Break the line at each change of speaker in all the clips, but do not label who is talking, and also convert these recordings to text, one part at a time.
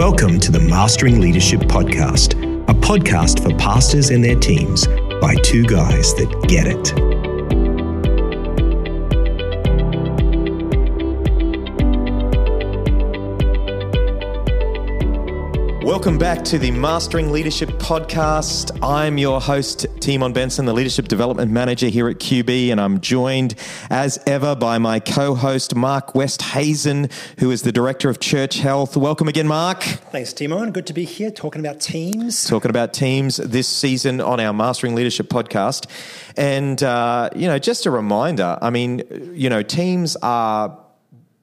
Welcome to the Mastering Leadership Podcast, a podcast for pastors and their teams by two guys that get it.
Welcome back to the Mastering Leadership Podcast. I'm your host, Timon Benson, the Leadership Development Manager here at QB, and I'm joined as ever by my co host, Mark Westhazen, who is the Director of Church Health. Welcome again, Mark.
Thanks, Timon. Good to be here talking about teams.
Talking about teams this season on our Mastering Leadership Podcast. And, uh, you know, just a reminder I mean, you know, teams are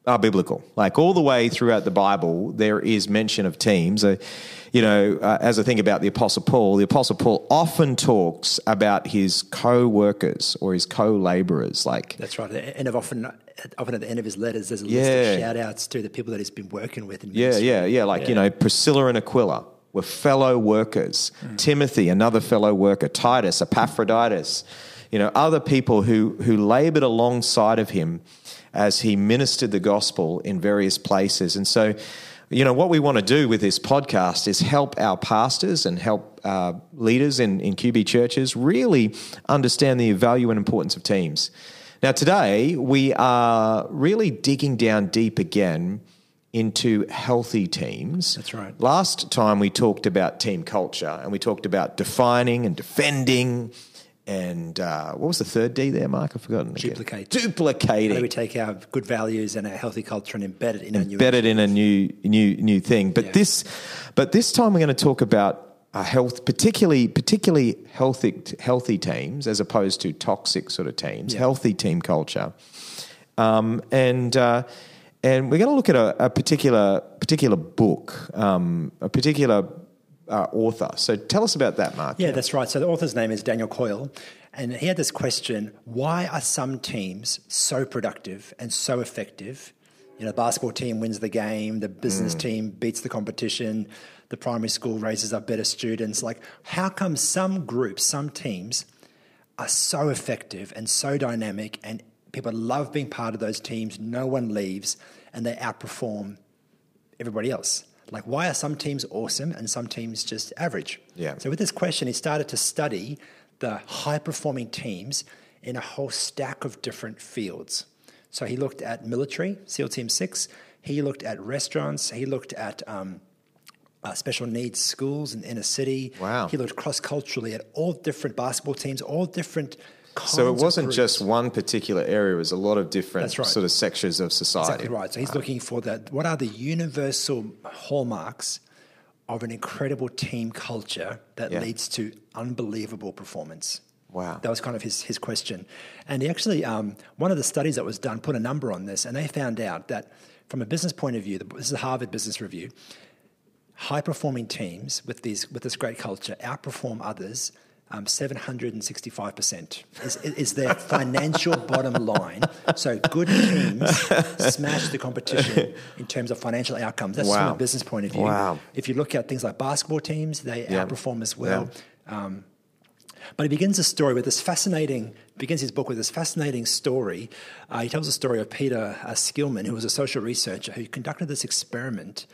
are biblical. Like all the way throughout the Bible, there is mention of teams. Uh, you know, uh, as I think about the Apostle Paul, the Apostle Paul often talks about his co-workers or his co-laborers. Like
that's right, and often, often at the end of his letters, there's a
Yeah.
list of shout outs to the people that he's been working with. In
yeah, yeah, yeah. Like you know, Priscilla and Aquila were fellow workers. Timothy, another fellow worker. Titus, Epaphroditus. You know, other people who who labored alongside of him as he ministered the gospel in various places. And so, you know, what we want to do with this podcast is help our pastors and help uh, leaders in, in QB churches really understand the value and importance of teams. Now, today we are really digging down deep again into healthy teams.
That's right.
Last time we talked about team culture and we talked about defining and defending. And uh, what was the third D there, Mark? I've forgotten. again.
Duplicate.
Duplicating
How do we take our good values and our healthy culture and embed it in our new
embedded in a new new new thing. But
Yeah.
this but this time we're going to talk about uh, health, particularly particularly healthy healthy teams as opposed to toxic sort of teams.
Yeah.
Healthy team culture, um, and. Uh, and we're going to look at a, a particular particular book, um, a particular uh, author. So tell us about that, Mark.
Yeah, that's right. So the author's name is Daniel Coyle, and he had this question: Why are some teams so productive and so effective? You know, the basketball team wins the game, the business team beats the competition, the primary school raises up better students. Like, how come some groups, some teams, are so effective and so dynamic, and people love being part of those teams? No one leaves, and they outperform everybody else. Like, why are some teams awesome and some teams just average?
Yeah.
So, with this question, he started to study the high performing teams in a whole stack of different fields. So, he looked at military, SEAL Team 6, he looked at restaurants, he looked at um, uh, special needs schools in inner city.
Wow.
He looked cross culturally at all different basketball teams, all different
So it wasn't just one particular area; it was a lot of different
right.
sort of sections of society.
Exactly right. So he's looking for that. What are the universal hallmarks of an incredible team culture that
Yeah.
leads to unbelievable performance?
Wow.
That was kind of his, his question. And he actually, um, one of the studies that was done put a number on this, and they found out that from a business point of view, this is a Harvard Business Review, high performing teams with, these, with this great culture outperform others um, 765% is, is their financial bottom line. So good teams smash the competition in terms of financial outcomes. That's from a business point of view.
Wow.
If you look at things like basketball teams, they
Yeah.
outperform as well. Um, but he begins the story with this fascinating, begins his book with this fascinating story. Uh, he tells the story of Peter uh, Skillman, who was a social researcher who conducted this experiment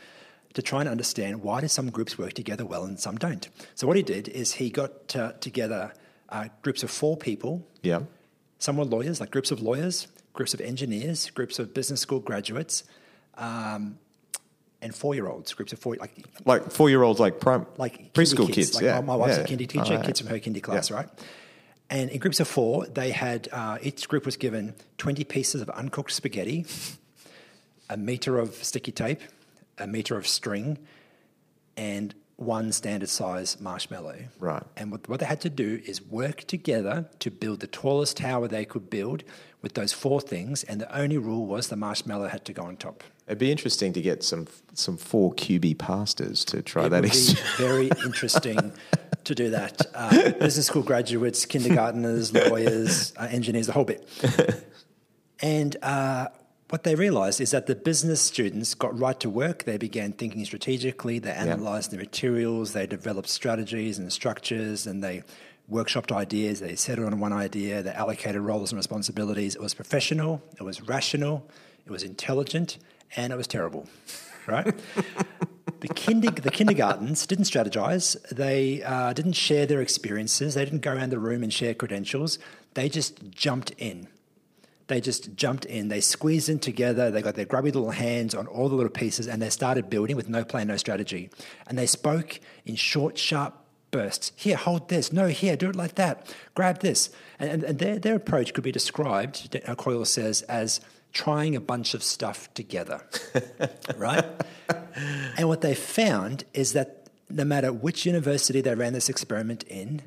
to try and understand why do some groups work together well and some don't. So what he did is he got uh, together uh, groups of four people.
Yeah.
Some were lawyers, like groups of lawyers, groups of engineers, groups of business school graduates, um, and four-year-olds, groups of four, like
Like four year olds, like prime,
like
preschool
kindy
kids.
Like
yeah,
my, wife's
yeah.
a kindy teacher,
right.
kids from her kindy class, right? And in groups of four, they had uh, each group was given twenty pieces of uncooked spaghetti, a meter of sticky tape, a meter of string, and one standard size marshmallow.
Right.
And what, what they had to do is work together to build the tallest tower they could build with those four things. And the only rule was the marshmallow had to go on top.
It'd be interesting to get some some four QB pastors to try that.
It
that.
would
ex-
be very interesting to do that. Uh, business school graduates, kindergarteners, lawyers, uh, engineers, the whole bit. And uh, what they realized is that the business students got right to work. They began thinking strategically. They analyzed the materials. They developed strategies and structures, and they workshopped ideas. They settled on one idea. They allocated roles and responsibilities. It was professional. It was rational. It was intelligent, and it was terrible. Right. the kinder, the kindergartens didn't strategize. They uh, didn't share their experiences. They didn't go around the room and share credentials. They just jumped in. They just jumped in. They squeezed in together. They got their grubby little hands on all the little pieces and they started building with no plan, no strategy. And they spoke in short, sharp bursts. Here, hold this. No, here, do it like that. Grab this. And, and, and their, their approach could be described, Coyle says, as trying a bunch of stuff together, right? and what they found is that no matter which university they ran this experiment in,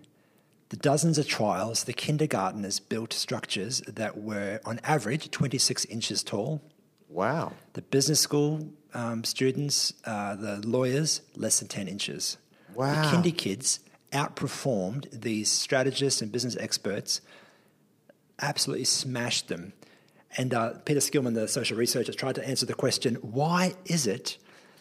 the dozens of trials, the kindergarteners built structures that were, on average, 26 inches tall.
Wow.
The business school um, students, uh, the lawyers, less than 10 inches.
Wow.
The kindy kids outperformed these strategists and business experts, absolutely smashed them. And uh, Peter Skillman, the social researcher, tried to answer the question why is it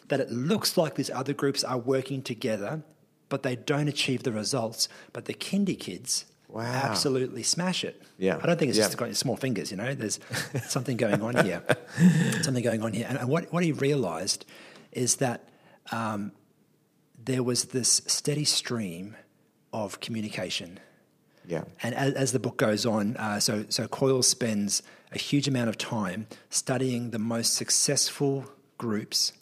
that it looks like these other groups are working together but they don't achieve the results. But the kindy kids
Wow.
absolutely smash it.
Yeah.
I don't think it's
Yeah.
just got small fingers, you know, there's something going on here. something going on here. And what, what he realized is that um, there was this steady stream of communication.
Yeah.
And as, as the book goes on, uh, so, so Coyle spends a huge amount of time studying the most successful groups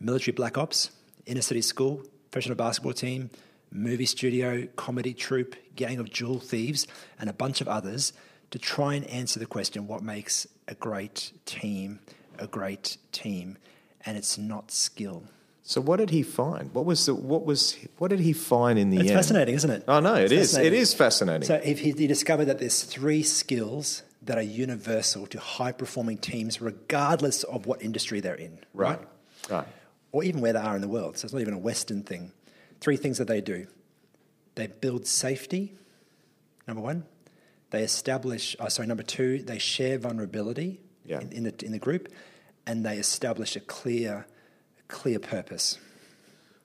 military black ops, inner city school, professional basketball team, movie studio, comedy troupe, gang of jewel thieves, and a bunch of others to try and answer the question what makes a great team a great team? And it's not skill.
So what did he find? What was the what was what did he find in the
It's
end?
fascinating, isn't it?
Oh no, it
It's
is.
Fascinating. So if he, he discovered that there's three skills that are universal to high performing teams, regardless of what industry they're in,
right. Right.
Or even where they are in the world. So it's not even a Western thing. Three things that they do they build safety, number one. They establish, oh, sorry, number two, they share vulnerability
Yeah.
in, in, the, in the group, and they establish a clear, clear purpose.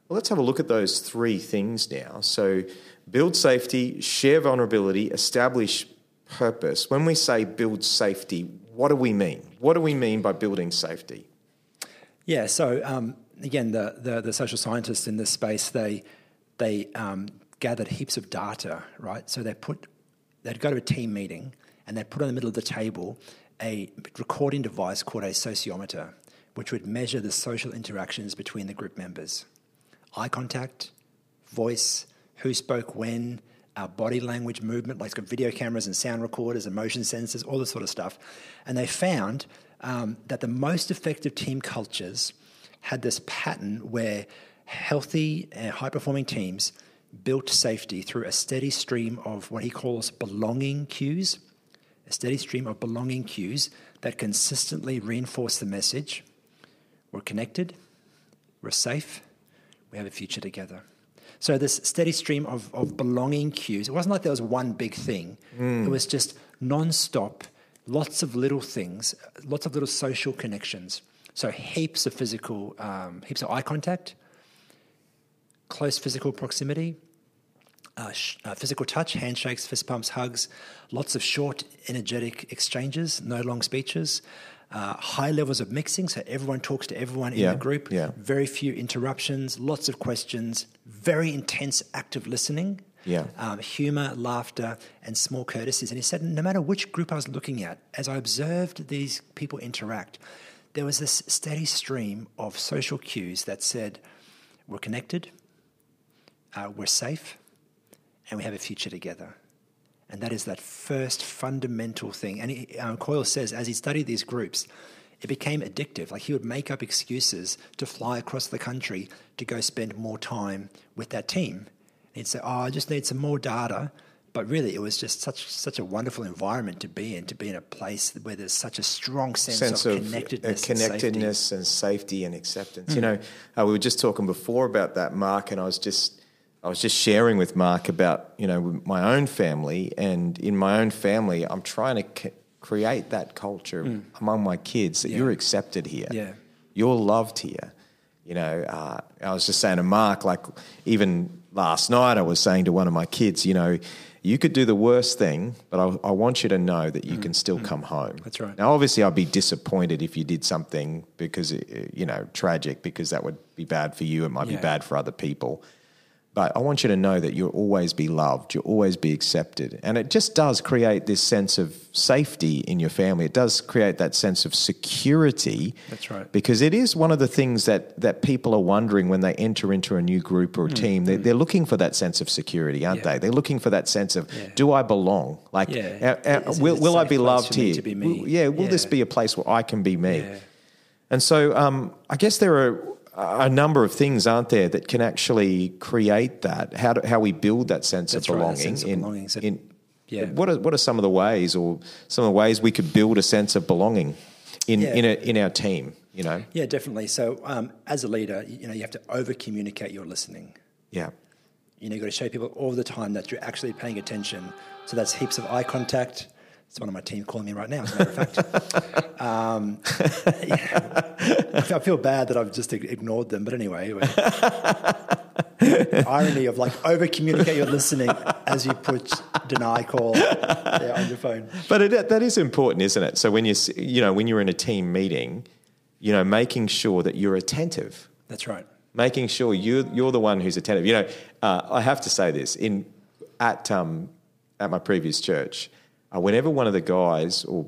Well, let's have a look at those three things now. So, build safety, share vulnerability, establish purpose. When we say build safety, what do we mean? What do we mean by building safety?
Yeah. So um, again, the, the the social scientists in this space they they um, gathered heaps of data, right? So they put they'd go to a team meeting and they'd put on the middle of the table a recording device called a sociometer, which would measure the social interactions between the group members, eye contact, voice, who spoke when. Our body language, movement, like it's got video cameras and sound recorders, and motion sensors, all this sort of stuff. And they found um, that the most effective team cultures had this pattern where healthy, uh, high performing teams built safety through a steady stream of what he calls belonging cues, a steady stream of belonging cues that consistently reinforce the message we're connected, we're safe, we have a future together. So, this steady stream of, of belonging cues, it wasn't like there was one big thing, it was just non stop, lots of little things, lots of little social connections. So, heaps of physical, um, heaps of eye contact, close physical proximity, uh, sh- uh, physical touch, handshakes, fist pumps, hugs, lots of short, energetic exchanges, no long speeches, uh, high levels of mixing, so everyone talks to everyone in
Yeah,
the group,
yeah.
very few interruptions, lots of questions, very intense active listening.
Yeah.
Um, humor, laughter, and small courtesies. And he said, no matter which group I was looking at, as I observed these people interact, there was this steady stream of social cues that said, we're connected, uh, we're safe, and we have a future together. And that is that first fundamental thing. And he, um, Coyle says, as he studied these groups, it became addictive. Like he would make up excuses to fly across the country to go spend more time with that team. And he'd say, "Oh, I just need some more data." But really, it was just such such a wonderful environment to be in, to be in a place where there's such a strong sense,
sense
of,
of,
connectedness,
uh,
and safety.
connectedness and safety and acceptance.
Hmm.
You know, uh, we were just talking before about that, Mark, and I was just I was just sharing with Mark about you know my own family, and in my own family, I'm trying to c- create that culture among my kids that
Hmm. Yeah.
you're accepted here,
Yeah.
you're loved here. You know, uh, I was just saying to Mark, like even last night, I was saying to one of my kids, you know, you could do the worst thing, but I, I want you to know that you can still come home.
Mm. That's right.
Now, obviously, I'd be disappointed if you did something because, it- you know, tragic, because that would be bad for you. It might be bad for other people. But I want you to know that you'll always be loved, you'll always be accepted. And it just does create this sense of safety in your family. It does create that sense of security.
That's right.
Because it is one of the things that, that people are wondering when they enter into a new group or a team. They, they're looking for that sense of security, aren't
Mm, Yeah.
they? They're looking for that sense of,
Yeah.
do I belong? Like,
Yeah.
uh, uh, will, will I be loved here?
be?
Will- yeah, will this be a place where I can be me? And so um, I guess there are a number of things, aren't there, that can actually create that? How, do, how we build that sense
That's
of
right,
belonging.
sense of
in,
belonging. So-
in,
Yeah.
What are, what are some of the ways or some of the ways we could build a sense of belonging in,
Yeah.
in, a, in our team, you know?
Yeah, definitely. So, um, as a leader, you know, you have to over communicate your listening.
Yeah.
You know, you've got to show people all the time that you're actually paying attention. So that's heaps of eye contact. It's one of my team calling me right now, as a matter of fact. um, yeah. I feel bad that I've just ignored them, but anyway. irony of like over communicate your listening as you put deny call there on your phone.
But it, that is important, isn't it? So when you you know when you're in a team meeting, you know, making sure that you're attentive,
That's right.
making sure you you're the one who's attentive. You know, uh, I have to say this in at um, at my previous church, uh, whenever one of the guys or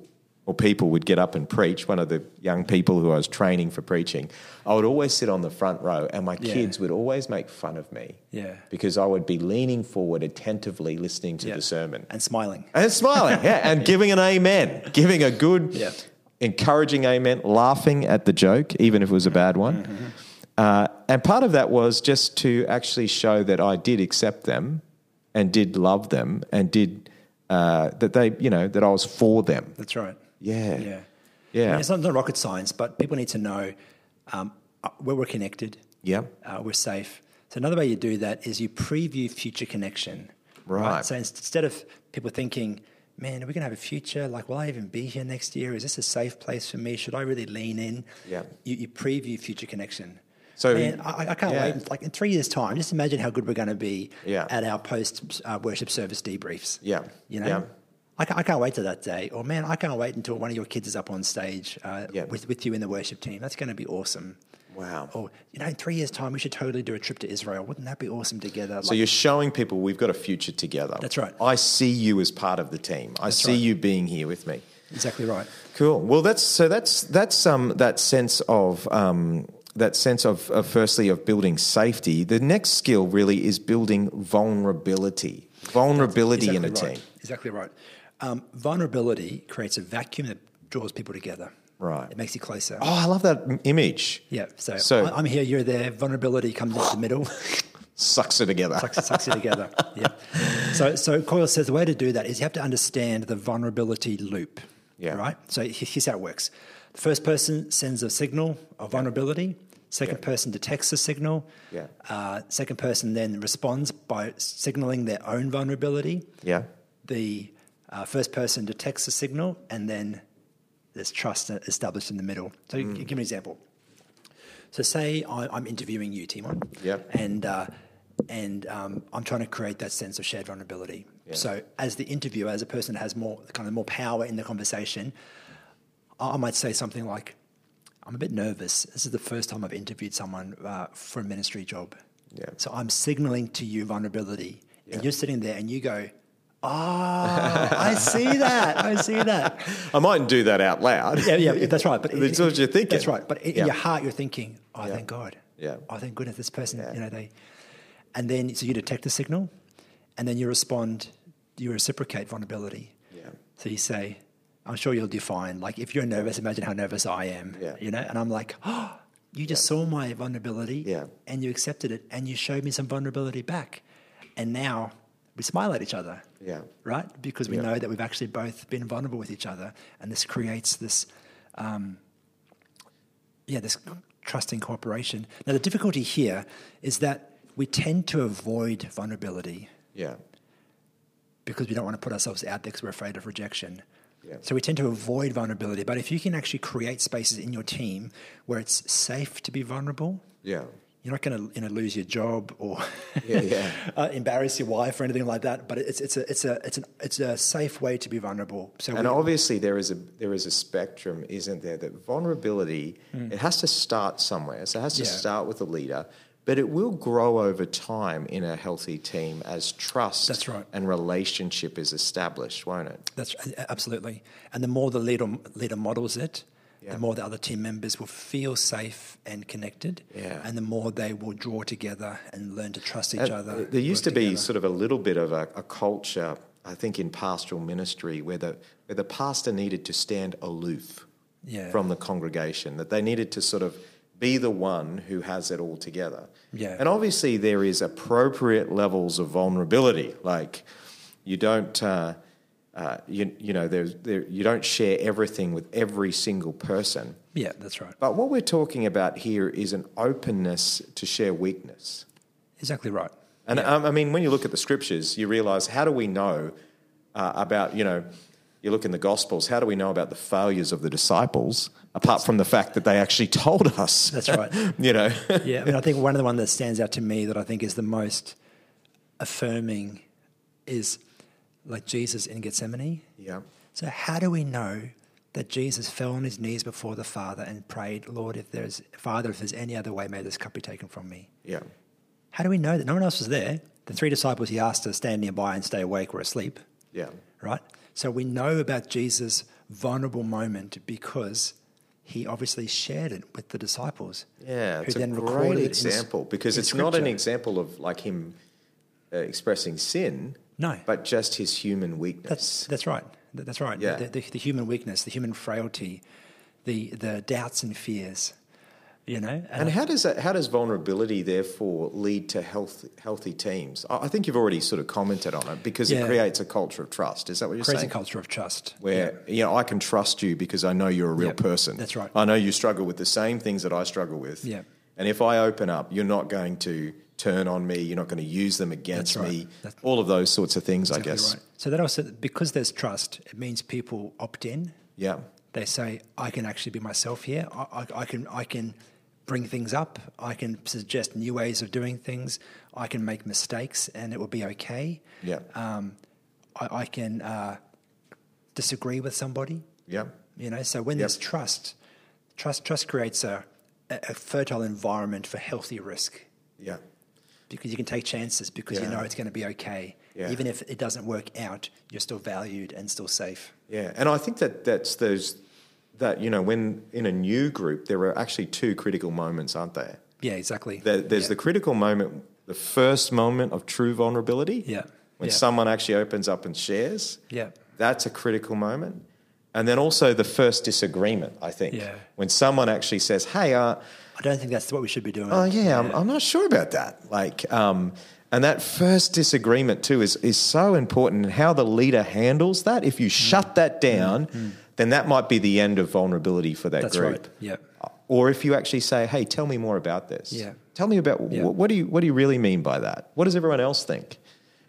or people would get up and preach, one of the young people who I was training for preaching, I would always sit on the front row, and my
Yeah.
kids would always make fun of me.
Yeah.
because I would be leaning forward, attentively listening to
Yeah.
the sermon.
And smiling.
And smiling, yeah, and giving an amen, giving a good,
Yeah.
encouraging amen, laughing at the joke, even if it was a bad one.
Mm-hmm.
Uh, and part of that was just to actually show that I did accept them and did love them and did, uh, that they, you know, that I was for them.
That's right.
Yeah.
Yeah.
Yeah.
It's not, rocket science, but people need to know um, uh, where we're connected.
Yeah.
uh, we're safe. So another way you do that is you preview future connection.
Right.
So instead of people thinking, "Man, are we going to have a future? Like, will I even be here next year? Is this a safe place for me? Should I really lean in?"
Yeah.
You, you preview future connection.
So-
Man, I, I can't
yeah.
wait. Like in three years' time, just imagine how good we're going to be
Yeah.
at our post uh, worship service debriefs.
Yeah.
You know.
Yeah.
I can't, I can't wait to that day. Or man, I can't wait until one of your kids is up on stage uh,
Yeah.
with, with you in the worship team. That's going to be awesome.
Wow.
Or you know, in three years' time, we should totally do a trip to Israel. Wouldn't that be awesome together?
So you're showing people we've got a future together.
That's right.
I see you as part of the team. I see
right.
you being here with me.
exactly right.
Cool. Well, that's so that's that's um that sense of um that sense of, of firstly of building safety. The next skill really is building vulnerability. Vulnerability in a
Exactly
team.
Exactly right. Um, vulnerability creates a vacuum that draws people together.
Right.
It makes you closer.
Oh, I love that image.
Yeah. So,
So-
I'm here, you're there. Vulnerability comes into the middle,
Sucks it together.
sucks, sucks you together. Yeah. So, so Coyle says the way to do that is you have to understand the vulnerability loop.
Yeah.
Right. So here's how it works. The first person sends a signal of vulnerability. Second
Yeah.
person detects the signal.
Yeah.
Uh, second person then responds by signaling their own vulnerability.
Yeah.
the uh, first person detects the signal, and then there's trust established in the middle. So,
Mm.
give me an example. So, say I, I'm interviewing you, Timon,
Yep.
and uh, and um, I'm trying to create that sense of shared vulnerability.
Yeah.
So, as the interviewer, as a person that has more kind of more power in the conversation, I might say something like, "I'm a bit nervous. This is the first time I've interviewed someone uh, for a ministry job.
Yeah.
So I'm signaling to you vulnerability,
Yeah.
and you're sitting there and you go." Oh, I see that. I see that.
I mightn't do that out loud.
Yeah, yeah, that's right. But
That's what you're thinking.
That's right. But in your heart, you're thinking, "Oh, thank God.
Yeah.
Oh, thank goodness this person. You know they." And then, so you detect the signal, and then you respond. You reciprocate vulnerability.
Yeah.
So you say, "I'm sure you'll do fine. Like, if you're nervous, imagine how nervous I am.
Yeah.
You know." And I'm like, "Oh, you just saw my vulnerability.
Yeah.
And you accepted it, and you showed me some vulnerability back, and now we smile at each other."
Yeah.
right? Because we
Yeah.
know that we've actually both been vulnerable with each other, and this creates this, um, yeah, this trusting cooperation. Now, the difficulty here is that we tend to avoid vulnerability
Yeah.
because we don't want to put ourselves out there because we're afraid of rejection.
Yeah.
So we tend to avoid vulnerability. But if you can actually create spaces in your team where it's safe to be vulnerable,
Yeah.
You're not going to you know, lose your job or
Yeah, yeah.
uh, embarrass your wife or anything like that. But it's it's a it's a it's an it's a safe way to be vulnerable. So
And
we,
obviously, there is a there is a spectrum, isn't there? That vulnerability it has to start somewhere. So it has to.
Yeah.
start with a leader, but it will grow over time in a healthy team as trust
That's right.
and relationship is established, won't it?
That's absolutely. And the more the leader leader models it,
Yeah.
the more the other team members will feel safe and connected.
Yeah.
And the more they will draw together and learn to trust each
And
other.
There used to be
together.
sort of a little bit of a, a culture, I think, in pastoral ministry where the where the pastor needed to stand aloof
Yeah.
from the congregation, that they needed to sort of be the one who has it all together.
Yeah.
And obviously, there is appropriate levels of vulnerability. Like, you don't. Uh, uh, you, you know, there's, there, you don't share everything with every single person.
Yeah, that's right.
But what we're talking about here is an openness to share weakness.
Exactly right.
And um, I mean, when you look at the scriptures, you realize how do we know uh, about, you know, you look in the Gospels, how do we know about the failures of the disciples apart from the fact that they actually told us?
That's right.
you know?
yeah, I mean, I think one of the one that stands out to me that I think is the most affirming is like Jesus in Gethsemane.
yeah.
So how do we know that Jesus fell on his knees before the Father and prayed, Lord, if there's Father, if there's any other way, may this cup be taken from me?
Yeah.
How do we know that no one else was there? The three disciples he asked to stand nearby and stay awake were asleep,
Yeah.
right? So we know about Jesus' vulnerable moment because he obviously shared it with the disciples.
Yeah. It's a
then recorded
great
it in-
example because
in
it's not an example of like him uh, expressing sin,
No.
but just his human weakness.
That's that's right. That's right.
Yeah.
The, the, the human weakness, the human frailty, the the doubts and fears. You know,
And how does that, how does vulnerability therefore lead to health, healthy teams? I think you've already sort of commented on it because
Yeah.
it creates a culture of trust. Is that what you're saying?
creates a culture of trust.
Where you know I can trust you because I know you're a real
Yep,
person.
that's right.
I know you struggle with the same things that I struggle with.
Yep.
And if I open up, you're not going to turn on me. You're not going to use them against
That's right.
me.
That's-
All of those sorts of things,
Exactly
I guess.
right. So that also because there's trust, it means people opt in.
Yeah.
They say, "I can actually be myself here. I, I, I can I can bring things up. I can suggest new ways of doing things. I can make mistakes, and it will be okay.
Yeah.
Um, I, I can uh, disagree with somebody.
Yeah.
You know, so when
Yep.
there's trust, trust trust creates a, a fertile environment for healthy risk
Yeah.
because you can take chances because you know it's going to be okay.
Yeah.
Even if it doesn't work out, you're still valued and still safe.
Yeah, and I think that that's those that you know when in a new group there are actually two critical moments, aren't there?
Yeah, exactly.
There, there's
yeah.
the critical moment, the first moment of true vulnerability.
Yeah,
When
yeah.
someone actually opens up and shares.
Yeah.
That's a critical moment. And then also the first disagreement, I think.
Yeah.
When someone actually says, hey, uh,
I don't think that's what we should be doing.
oh, yeah, I'm, I'm not sure about that. Like, um, and that first disagreement, too, is, is so important. And how the leader handles that. If you
Mm.
shut that down, then that might be the end of vulnerability for that
That's
group.
right. Yeah.
Or if you actually say, "Hey, tell me more about this.
Yeah.
Tell me about
Yeah.
wh- what do you what do you really mean by that? What does everyone else think?"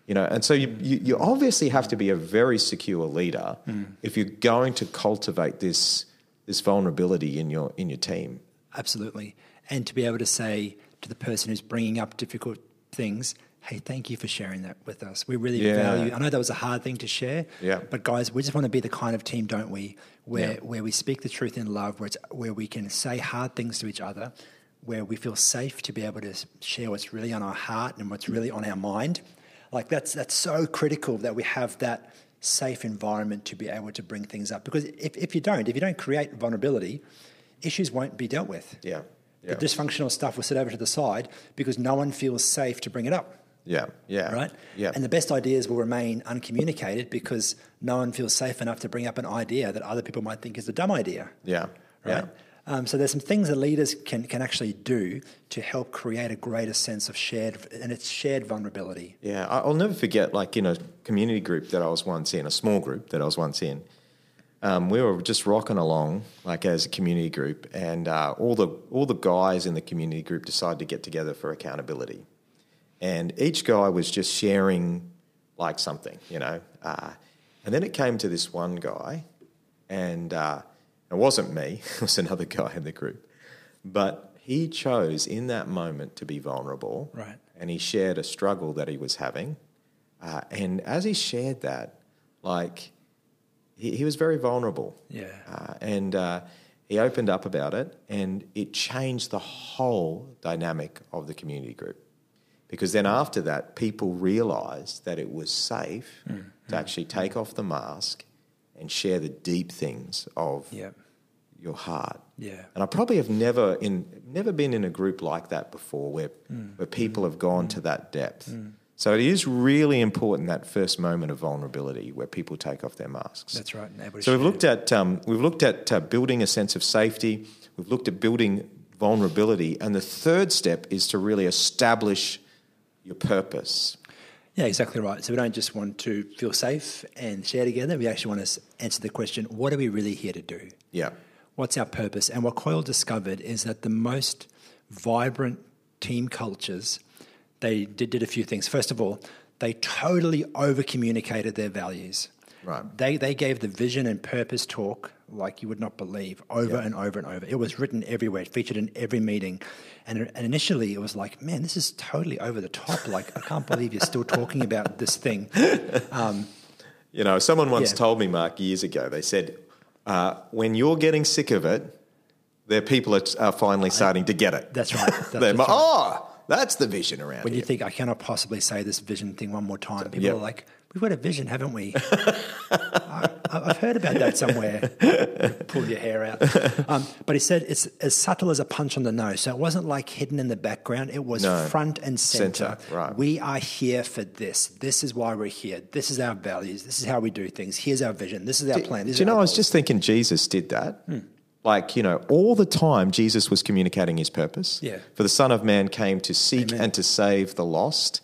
You know, and so you, you, you obviously have to be a very secure leader
Hmm.
if you're going to cultivate this this vulnerability in your in your team.
Absolutely. And to be able to say to the person who's bringing up difficult things, hey, thank you for sharing that with us. We really
Yeah.
value. I know that was a hard thing to share.
Yeah.
But guys, we just want to be the kind of team, don't we, where
Yeah.
where we speak the truth in love, where it's, where we can say hard things to each other, where we feel safe to be able to share what's really on our heart and what's really on our mind. Like that's that's so critical that we have that safe environment to be able to bring things up. Because if, if you don't, if you don't create vulnerability, issues won't be dealt with.
Yeah. Yeah.
The dysfunctional stuff will sit over to the side because no one feels safe to bring it up,
yeah. Yeah.
right?
Yeah.
And the best ideas will remain uncommunicated because no one feels safe enough to bring up an idea that other people might think is a dumb idea,
yeah. Yeah.
right? Um, so there's some things that leaders can, can actually do to help create a greater sense of shared, and it's shared vulnerability.
Yeah, I'll never forget, like in a community group that I was once in, a small group that I was once in. Um, we were just rocking along, like as a community group, and uh, all the all the guys in the community group decided to get together for accountability, and each guy was just sharing like something, you know. Uh, and then it came to this one guy, and uh, it wasn't me; it was another guy in the group, but he chose in that moment to be vulnerable.
Right.
And he shared a struggle that he was having. Uh, and as he shared that, like, he, he was very vulnerable.
Yeah.
Uh, and uh, he opened up about it, and it changed the whole dynamic of the community group. Because then after that, people realized that it was safe
Mm,
to actually take off the mask and share the deep things of
Yeah.
your heart.
Yeah.
And I probably have never in never been in a group like that before where
Mm.
where people have gone to that depth. So it is really important that first moment of vulnerability where people take off their masks.
That's right. and able to
So we've looked at um, we've looked at uh, building a sense of safety. We've looked at building vulnerability, and the third step is to really establish your purpose.
Yeah, exactly right. So we don't just want to feel safe and share together. We actually want to answer the question: What are we really here to do?
Yeah,
What's our purpose? And what Coyle discovered is that the most vibrant team cultures, they did, did a few things. First of all, they totally over communicated their values.
Right.
They, they gave the vision and purpose talk like you would not believe over and over and over. It was written everywhere, featured in every meeting. And, and initially it was like, man, this is totally over the top. Like, I can't believe you're still talking about this thing.
you know, someone once
Yeah.
told me, Mark, years ago. They said, uh, "When you're getting sick of it, there people are, are finally starting to get it."
That's right. That's-
They're
right.
Oh, that's the vision around
When you think I cannot possibly say this vision thing one more time, people
Yep.
are like, "We've got a vision, haven't we?" I, I've heard about that somewhere. Pull your hair out. Um, but he said it's as subtle as a punch on the nose. So it wasn't like hidden in the background. It was
No.
front and center.
Center, right.
We are here for this. This is why we're here. This is our values. This is how we do things. Here's our vision. This is our plan. This
Do you know? I was just thinking Jesus did that.
Hmm.
Like you know, all the time Jesus was communicating his purpose.
Yeah.
For the Son of Man came to seek
Amen.
and to save the lost.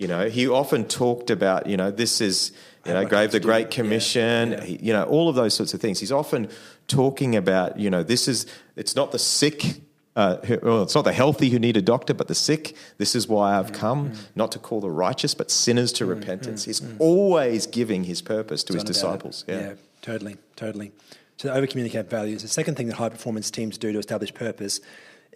You know, he often talked about you know this is you know gave the. Great Commission.
yeah.
He- you know, all of those sorts of things. He's often talking about you know this is it's not the sick. Uh, well, it's not the healthy who need a doctor, but the sick. This is why I've come,
Mm-hmm.
not to call the righteous, but sinners to repentance. He's always giving his purpose to his
It's about
disciples.
it.
Yeah.
totally, totally. So over communicate values. The second thing that high performance teams do to establish purpose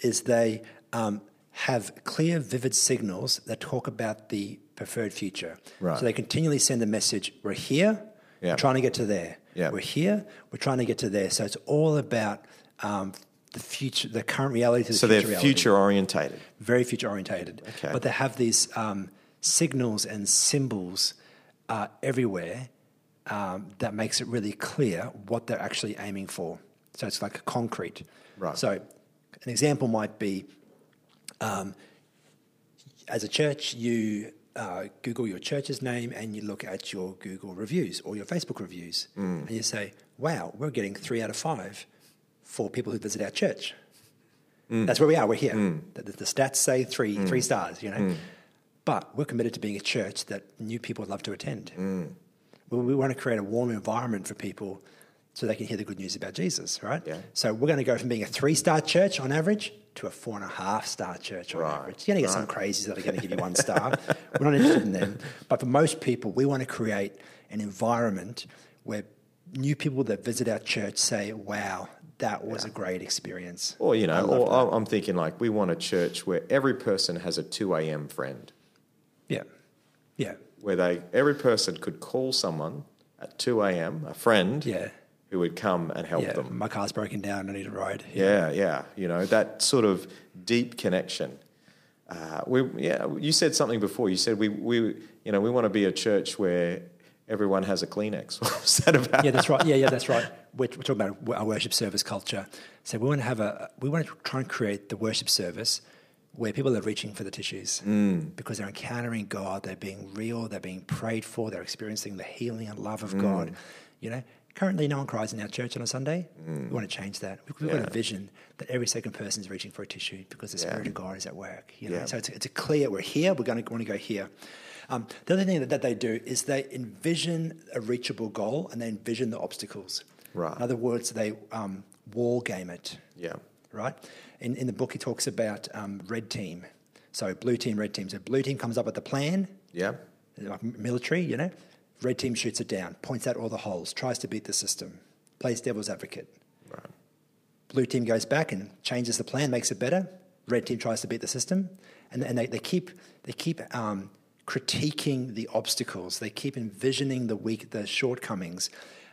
is they um, have clear, vivid signals that talk about the preferred future.
Right.
So they continually send the message: "We're here,
Yeah.
we're trying to get to there.
Yeah.
We're here, we're trying to get to there." So it's all about um, the future, the current reality to the
So
future
they're future orientated.
very future orientated.
Okay.
But they have these um, signals and symbols uh, everywhere um, that makes it really clear what they're actually aiming for. So it's like concrete.
Right.
So an example might be um, as a church, you uh, Google your church's name and you look at your Google reviews or your Facebook reviews, mm. and you say, "Wow, we're getting three out of five for people who visit our church." Mm. That's where we are. We're here. The, the- the stats say three three stars. You know, but we're committed to being a church that new people would love to attend. We, we want to create a warm environment for people so they can hear the good news about Jesus, right?
Yeah.
So we're going to go from being a three star church on average to a four and a half star church on
Right,
average. You're going to get some crazies that are going to give you one star. we're not interested in them. But for most people, we want to create an environment where new people that visit our church say, wow, that was a great experience.
Or, you know, or
that.
I'm- I'm thinking like we want a church where every person has a 2 a.m. friend,
Yeah. Yeah.
where they every person could call someone at 2 a.m., a friend
Yeah.
Who would come and help
Yeah.
them.
My car's broken down. I need a ride.
Yeah, yeah. You know, that sort of deep connection. Uh, we, yeah, you said something before. You said we, we, you know, we want to be a church where everyone has a Kleenex. What's that about?
yeah, that's right. Yeah, yeah, that's right. We're, we're talking about our worship service culture. So we want to have a, we want to try and create the worship service where people are reaching for the tissues because they're encountering God, they're being real, they're being prayed for, they're experiencing the healing and love of God. You know, currently no one cries in our church on a Sunday. We want to change that. We've got
Yeah.
a vision that every second person is reaching for a tissue because the Spirit of God is at work. You know,
Yeah.
so it's, it's a clear we're here. We're going to want to go here. Um, the other thing that, that they do is they envision a reachable goal and they envision the obstacles.
Right.
In other words, they um, war game it.
Yeah.
Right. In, in the book, he talks about um, red team. So blue team, red team. So blue team comes up with the plan,
Yeah.
like military, you know. Red team shoots it down, points out all the holes, tries to beat the system, plays devil's advocate.
Right.
blue team goes back and changes the plan, makes it better. Red team tries to beat the system, and, and they, they keep they keep um, critiquing the obstacles. They keep envisioning the weak, the shortcomings.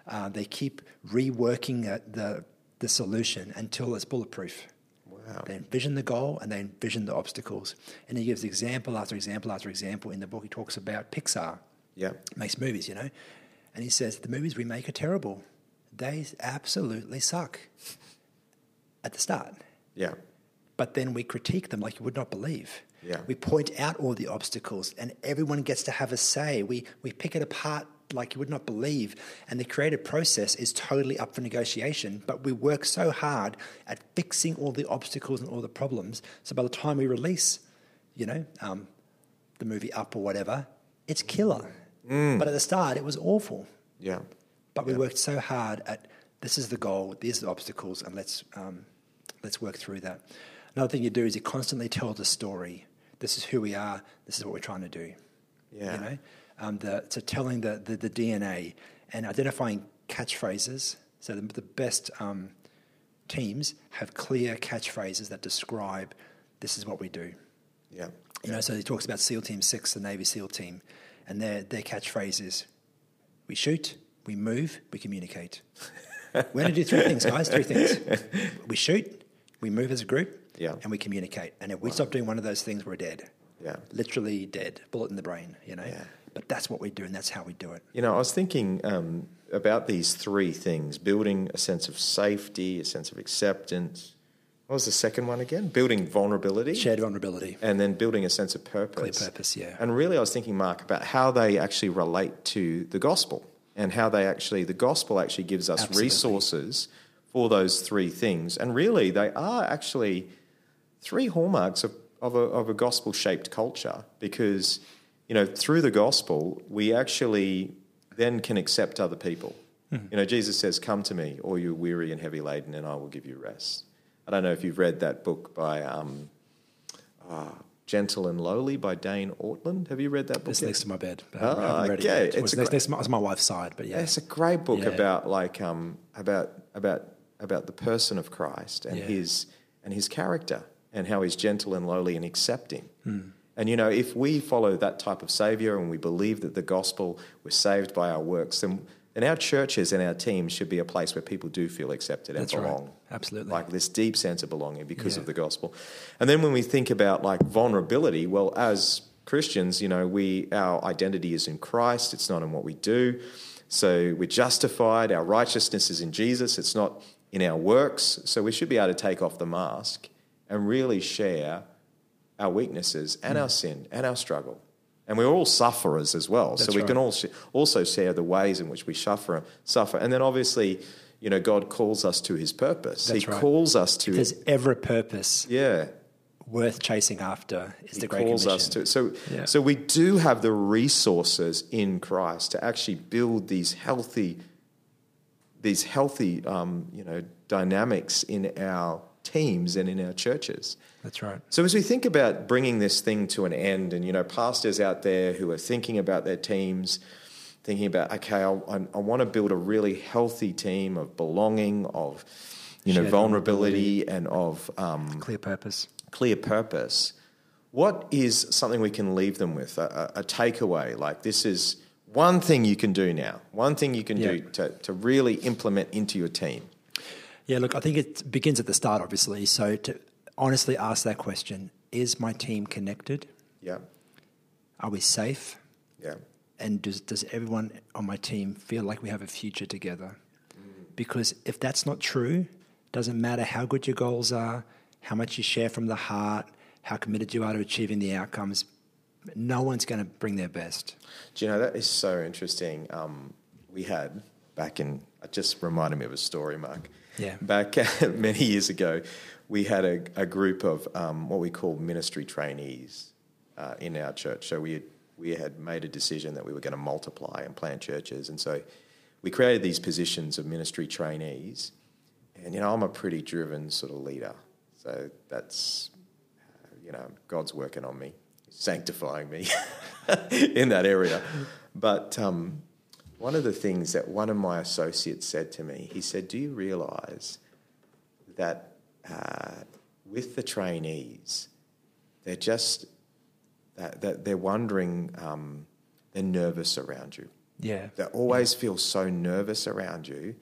Uh, they keep reworking uh, the the solution until it's bulletproof.
Wow.
They envision the goal and they envision the obstacles. And he gives example after example after example in the book. He talks about Pixar
Yeah.
makes movies, you know, and he says the movies we make are terrible. They absolutely suck at the start,
Yeah.
but then we critique them like you would not believe.
Yeah.
We point out all the obstacles, and everyone gets to have a say. We we pick it apart like you would not believe, and the creative process is totally up for negotiation. But we work so hard at fixing all the obstacles and all the problems. So by the time we release, you know, um, the movie Up or whatever, it's killer. But at the start, it was awful.
Yeah.
But we
Yeah.
worked so hard at this is the goal, these are the obstacles, and let's um, let's work through that. Another thing you do is you constantly tell the story. This is who we are. This is what we're trying to do.
Yeah.
You know, um, the, so telling the, the the DNA and identifying catchphrases. So the, the best um, teams have clear catchphrases that describe this is what we do.
Yeah.
You know, so he talks about SEAL Team Six, the Navy SEAL team, and their their catchphrase is, "We shoot, we move, we communicate." We're going to do three things, guys. Three things: we shoot, we move as a group,
Yeah.
and we communicate. And if we stop doing one of those things, we're dead.
Yeah.
Literally dead, bullet in the brain. You know.
Yeah.
But that's what we do, and that's how we do it.
You know, I was thinking um, about these three things building a sense of safety, a sense of acceptance. What was the second one again? Building vulnerability.
Shared vulnerability,
And then building a sense of purpose.
clear purpose. Yeah.
And really, I was thinking, Mark, about how they actually relate to the gospel and how they actually, the gospel actually gives us
Absolutely.
resources for those three things. And really, they are actually three hallmarks of, of a, of a gospel shaped culture because, you know, through the gospel, we actually then can accept other people. Hmm. You know, Jesus says, Come to me, all you weary and heavy laden, and I will give you rest. I don't know if you've read that book by um, uh, Gentle and Lowly by Dane Ortlund. Have you read that book?
It's
yet?
next to my bed. But I haven't read
okay.
it yet.
It's
It next,
great-
next to my, wife's side, but yeah.
It's a great book
Yeah.
about like um, about about about the person of Christ and
Yeah.
his and his character and how he's gentle and lowly and accepting.
Hmm.
And you know, if we follow that type of savior and we believe that the gospel we're saved by our works, then then our churches and our teams should be a place where people do feel accepted and
That's right.
belong.
Absolutely.
Like this deep sense of belonging because
Yeah.
of the gospel. And then when we think about like vulnerability, well, as Christians, you know, we our identity is in Christ. It's not in what we do. So we're justified. Our righteousness is in Jesus. It's not in our works. So we should be able to take off the mask and really share our weaknesses and
Hmm.
our sin and our struggle. And we're all sufferers as well. so we
right.
can all sh- also share the ways in which we suffer. Suffer, and then obviously, you know, God calls us to His purpose.
That's
he
right.
calls us to
if there's ever a purpose
yeah.
worth chasing after, is
He
the Great
calls
Commission.
us to. So,
Yeah.
so we do have the resources in Christ to actually build these healthy, these healthy, um, you know, dynamics in our teams and in our churches.
That's right.
So as we think about bringing this thing to an end, and you know, pastors out there who are thinking about their teams, thinking about, okay, I, I, I want to build a really healthy team of belonging, of you know,
Shared
vulnerability, and of um,
Clear purpose.
clear purpose. What is something we can leave them with? A, a, a takeaway, like this is one thing you can do now, one thing you can do to, to really implement into your team.
Yeah, look, I think it begins at the start, obviously. So to honestly ask that question is my team connected?
Yeah,
Are we safe?
yeah,
And does, does everyone on my team feel like we have a future together? Because if that's not true, doesn't matter how good your goals are, how much you share from the heart, how committed you are to achieving the outcomes, no one's going to bring their best.
Do you know that is so interesting? Um, we had back in. It just reminded me of a story, Mark.
Yeah.
Back many years ago, we had a, a group of um, what we call ministry trainees uh, in our church. So we had, we had made a decision that we were going to multiply and plant churches, and so we created these positions of ministry trainees. And you know, I'm a pretty driven sort of leader, so that's you know, God's working on me, sanctifying me in that area. But um, one of the things that one of my associates said to me, he said, Do you realize that uh, with the trainees, they're just that, that they're wondering, um, they're nervous around you.
Yeah.
They always feel so nervous around you.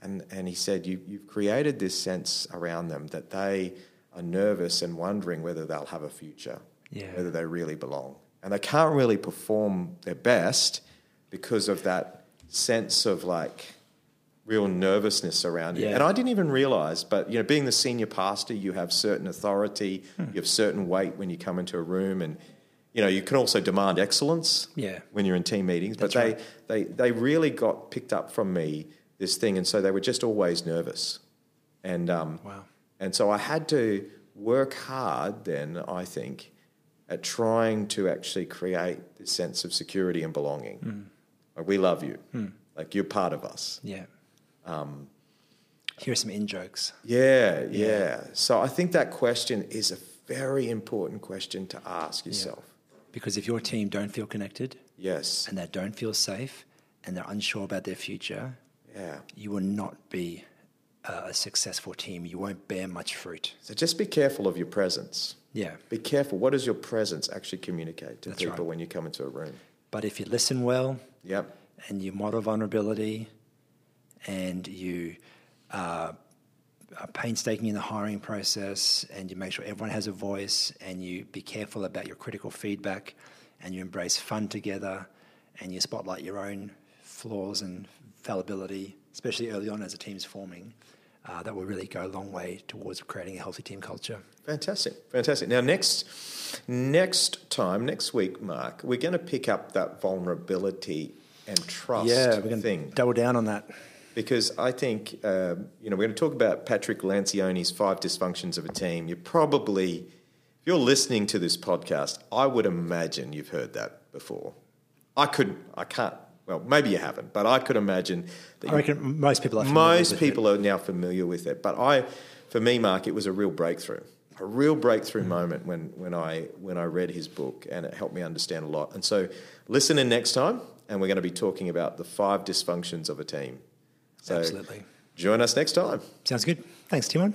And, and he said, you, You've created this sense around them that they are nervous and wondering whether they'll have a future,
Yeah.
whether they really belong. And they can't really perform their best because of that sense of like real nervousness around you.
Yeah.
And I didn't even realize, but you know, being the senior pastor, you have certain authority,
Hmm.
you have certain weight when you come into a room, and you know, you can also demand excellence
Yeah.
when you're in team meetings. But they,
right.
they they really got picked up from me this thing, and so they were just always nervous, and um,
Wow.
and so I had to work hard then. I think at trying to actually create this sense of security and belonging.
Hmm.
Like we love you, hmm. like you're part of us.
Yeah. Um, Here are some in jokes.
Yeah, yeah. So I think that question is a very important question to ask yourself.
Because if your team don't feel connected
Yes.
and they don't feel safe and they're unsure about their future,
Yeah.
you will not be a successful team. You won't bear much fruit.
So just be careful of your presence.
Yeah.
Be careful. What does your presence actually communicate to
That's
people
right.
when you come into a room?
But if you listen well
Yep.
and you model vulnerability and you uh, are painstaking in the hiring process and you make sure everyone has a voice and you be careful about your critical feedback and you embrace fun together and you spotlight your own flaws and fallibility, especially early on as a team's forming, uh, that will really go a long way towards creating a healthy team culture.
Fantastic, fantastic. Now, next, next time, next week, Mark, we're going to pick up that vulnerability and trust
yeah, we're going to double down on that.
because I think um, you know we're going to talk about Patrick Lencioni's five dysfunctions of a team. You're probably, if you're listening to this podcast, I would imagine you've heard that before. I couldn't, I can't. Well, maybe you haven't, but I could imagine that
I
you
reckon most people are familiar
most
with it.
people are now familiar with it. But I, for me, Mark, it was a real breakthrough, a real
Mm.
breakthrough moment when, when I when I read his book, and it helped me understand a lot. And so, listen in next time, and we're going to be talking about the five dysfunctions of a team. So,
Absolutely.
join us next time.
Sounds good. Thanks, Timon.